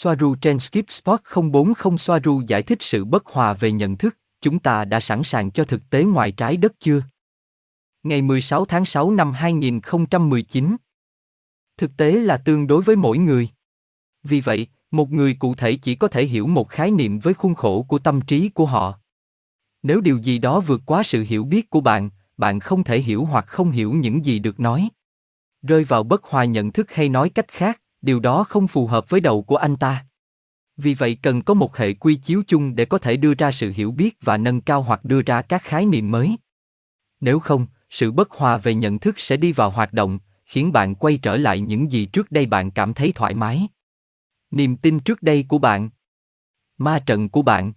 Soaru trên Skip Spot 040 Soaru giải thích sự bất hòa về nhận thức, chúng ta đã sẵn sàng cho thực tế ngoài trái đất chưa? Ngày 16 tháng 6 năm 2019 Thực tế là tương đối với mỗi người. Vì vậy, một người cụ thể chỉ có thể hiểu một khái niệm với khuôn khổ của tâm trí của họ. Nếu điều gì đó vượt quá sự hiểu biết của bạn, bạn không thể hiểu hoặc không hiểu những gì được nói. Rơi vào bất hòa nhận thức hay nói cách khác, điều đó không phù hợp với đầu của anh ta. Vì vậy cần có một hệ quy chiếu chung để có thể đưa ra sự hiểu biết và nâng cao hoặc đưa ra các khái niệm mới. Nếu không, sự bất hòa về nhận thức sẽ đi vào hoạt động, khiến bạn quay trở lại những gì trước đây bạn cảm thấy thoải mái. Niềm tin trước đây của bạn. Ma trận của bạn.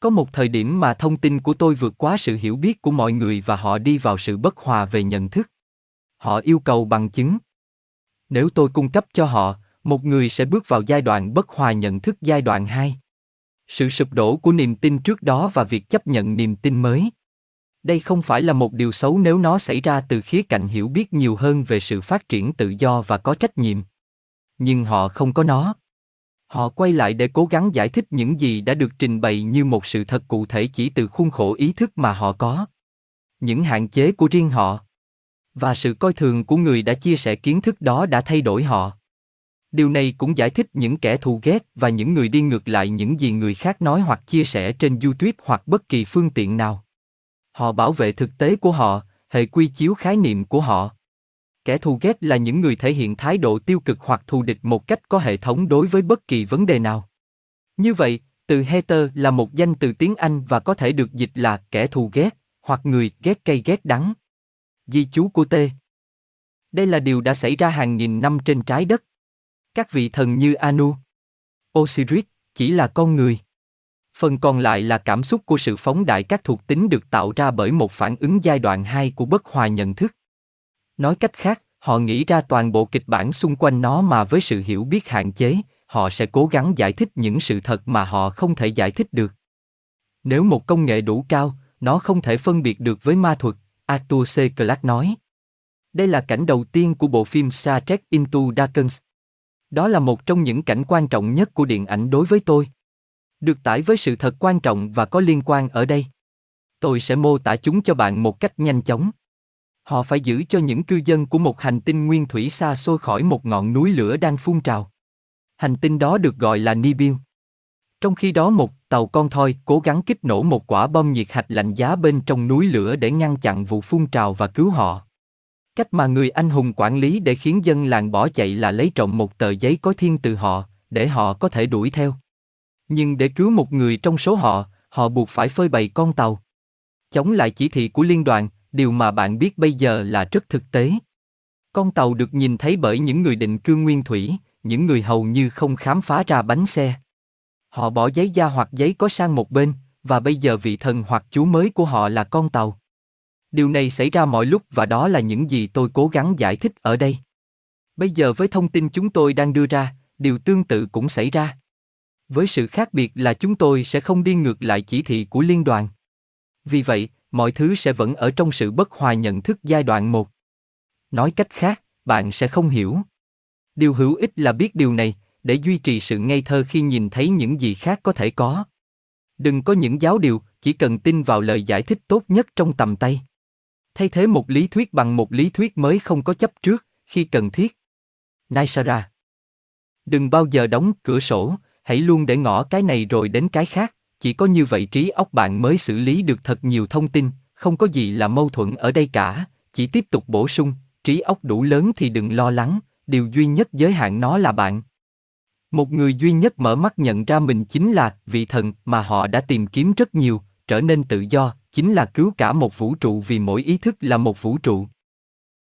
Có một thời điểm mà thông tin của tôi vượt quá sự hiểu biết của mọi người và họ đi vào sự bất hòa về nhận thức. Họ yêu cầu bằng chứng. Nếu tôi cung cấp cho họ, một người sẽ bước vào giai đoạn bất hòa nhận thức giai đoạn 2. Sự sụp đổ của niềm tin trước đó và việc chấp nhận niềm tin mới. Đây không phải là một điều xấu nếu nó xảy ra từ khía cạnh hiểu biết nhiều hơn về sự phát triển tự do và có trách nhiệm. Nhưng họ không có nó. Họ quay lại để cố gắng giải thích những gì đã được trình bày như một sự thật cụ thể chỉ từ khuôn khổ ý thức mà họ có. Những hạn chế của riêng họ và sự coi thường của người đã chia sẻ kiến thức đó đã thay đổi họ. Điều này cũng giải thích những kẻ thù ghét và những người đi ngược lại những gì người khác nói hoặc chia sẻ trên YouTube hoặc bất kỳ phương tiện nào. Họ bảo vệ thực tế của họ, hệ quy chiếu khái niệm của họ. Kẻ thù ghét là những người thể hiện thái độ tiêu cực hoặc thù địch một cách có hệ thống đối với bất kỳ vấn đề nào. Như vậy, từ hater là một danh từ tiếng Anh và có thể được dịch là kẻ thù ghét, hoặc người ghét cây ghét đắng. Di chú của T. Đây là điều đã xảy ra hàng nghìn năm trên trái đất. Các vị thần như Anu, Osiris, chỉ là con người. Phần còn lại là cảm xúc của sự phóng đại các thuộc tính được tạo ra bởi một phản ứng giai đoạn 2 của bất hòa nhận thức. Nói cách khác, họ nghĩ ra toàn bộ kịch bản xung quanh nó mà với sự hiểu biết hạn chế, họ sẽ cố gắng giải thích những sự thật mà họ không thể giải thích được. Nếu một công nghệ đủ cao, nó không thể phân biệt được với ma thuật, Arthur C. Clarke nói. Đây là cảnh đầu tiên của bộ phim Star Trek Into Darkness. Đó là một trong những cảnh quan trọng nhất của điện ảnh đối với tôi. Được tải với sự thật quan trọng và có liên quan ở đây. Tôi sẽ mô tả chúng cho bạn một cách nhanh chóng. Họ phải giữ cho những cư dân của một hành tinh nguyên thủy xa xôi khỏi một ngọn núi lửa đang phun trào. Hành tinh đó được gọi là Nibiu. Trong khi đó một tàu con thoi cố gắng kích nổ một quả bom nhiệt hạch lạnh giá bên trong núi lửa để ngăn chặn vụ phun trào và cứu họ. Cách mà người anh hùng quản lý để khiến dân làng bỏ chạy là lấy trộm một tờ giấy có thiên từ họ, để họ có thể đuổi theo. Nhưng để cứu một người trong số họ, họ buộc phải phơi bày con tàu. Chống lại chỉ thị của liên đoàn, điều mà bạn biết bây giờ là rất thực tế. Con tàu được nhìn thấy bởi những người định cư nguyên thủy, những người hầu như không khám phá ra bánh xe. Họ bỏ giấy da hoặc giấy có sang một bên, và bây giờ vị thần hoặc chú mới của họ là con tàu. Điều này xảy ra mọi lúc và đó là những gì tôi cố gắng giải thích ở đây. Bây giờ với thông tin chúng tôi đang đưa ra, điều tương tự cũng xảy ra. Với sự khác biệt là chúng tôi sẽ không đi ngược lại chỉ thị của liên đoàn. Vì vậy, mọi thứ sẽ vẫn ở trong sự bất hòa nhận thức giai đoạn 1. Nói cách khác, bạn sẽ không hiểu. Điều hữu ích là biết điều này, để duy trì sự ngây thơ khi nhìn thấy những gì khác có thể có. Đừng có những giáo điều, chỉ cần tin vào lời giải thích tốt nhất trong tầm tay. Thay thế một lý thuyết bằng một lý thuyết mới không có chấp trước, khi cần thiết. Naisara Đừng bao giờ đóng cửa sổ, hãy luôn để ngỏ cái này rồi đến cái khác, chỉ có như vậy trí óc bạn mới xử lý được thật nhiều thông tin, không có gì là mâu thuẫn ở đây cả, chỉ tiếp tục bổ sung, trí óc đủ lớn thì đừng lo lắng, điều duy nhất giới hạn nó là bạn. Một người duy nhất mở mắt nhận ra mình chính là vị thần mà họ đã tìm kiếm rất nhiều, trở nên tự do, chính là cứu cả một vũ trụ vì mỗi ý thức là một vũ trụ.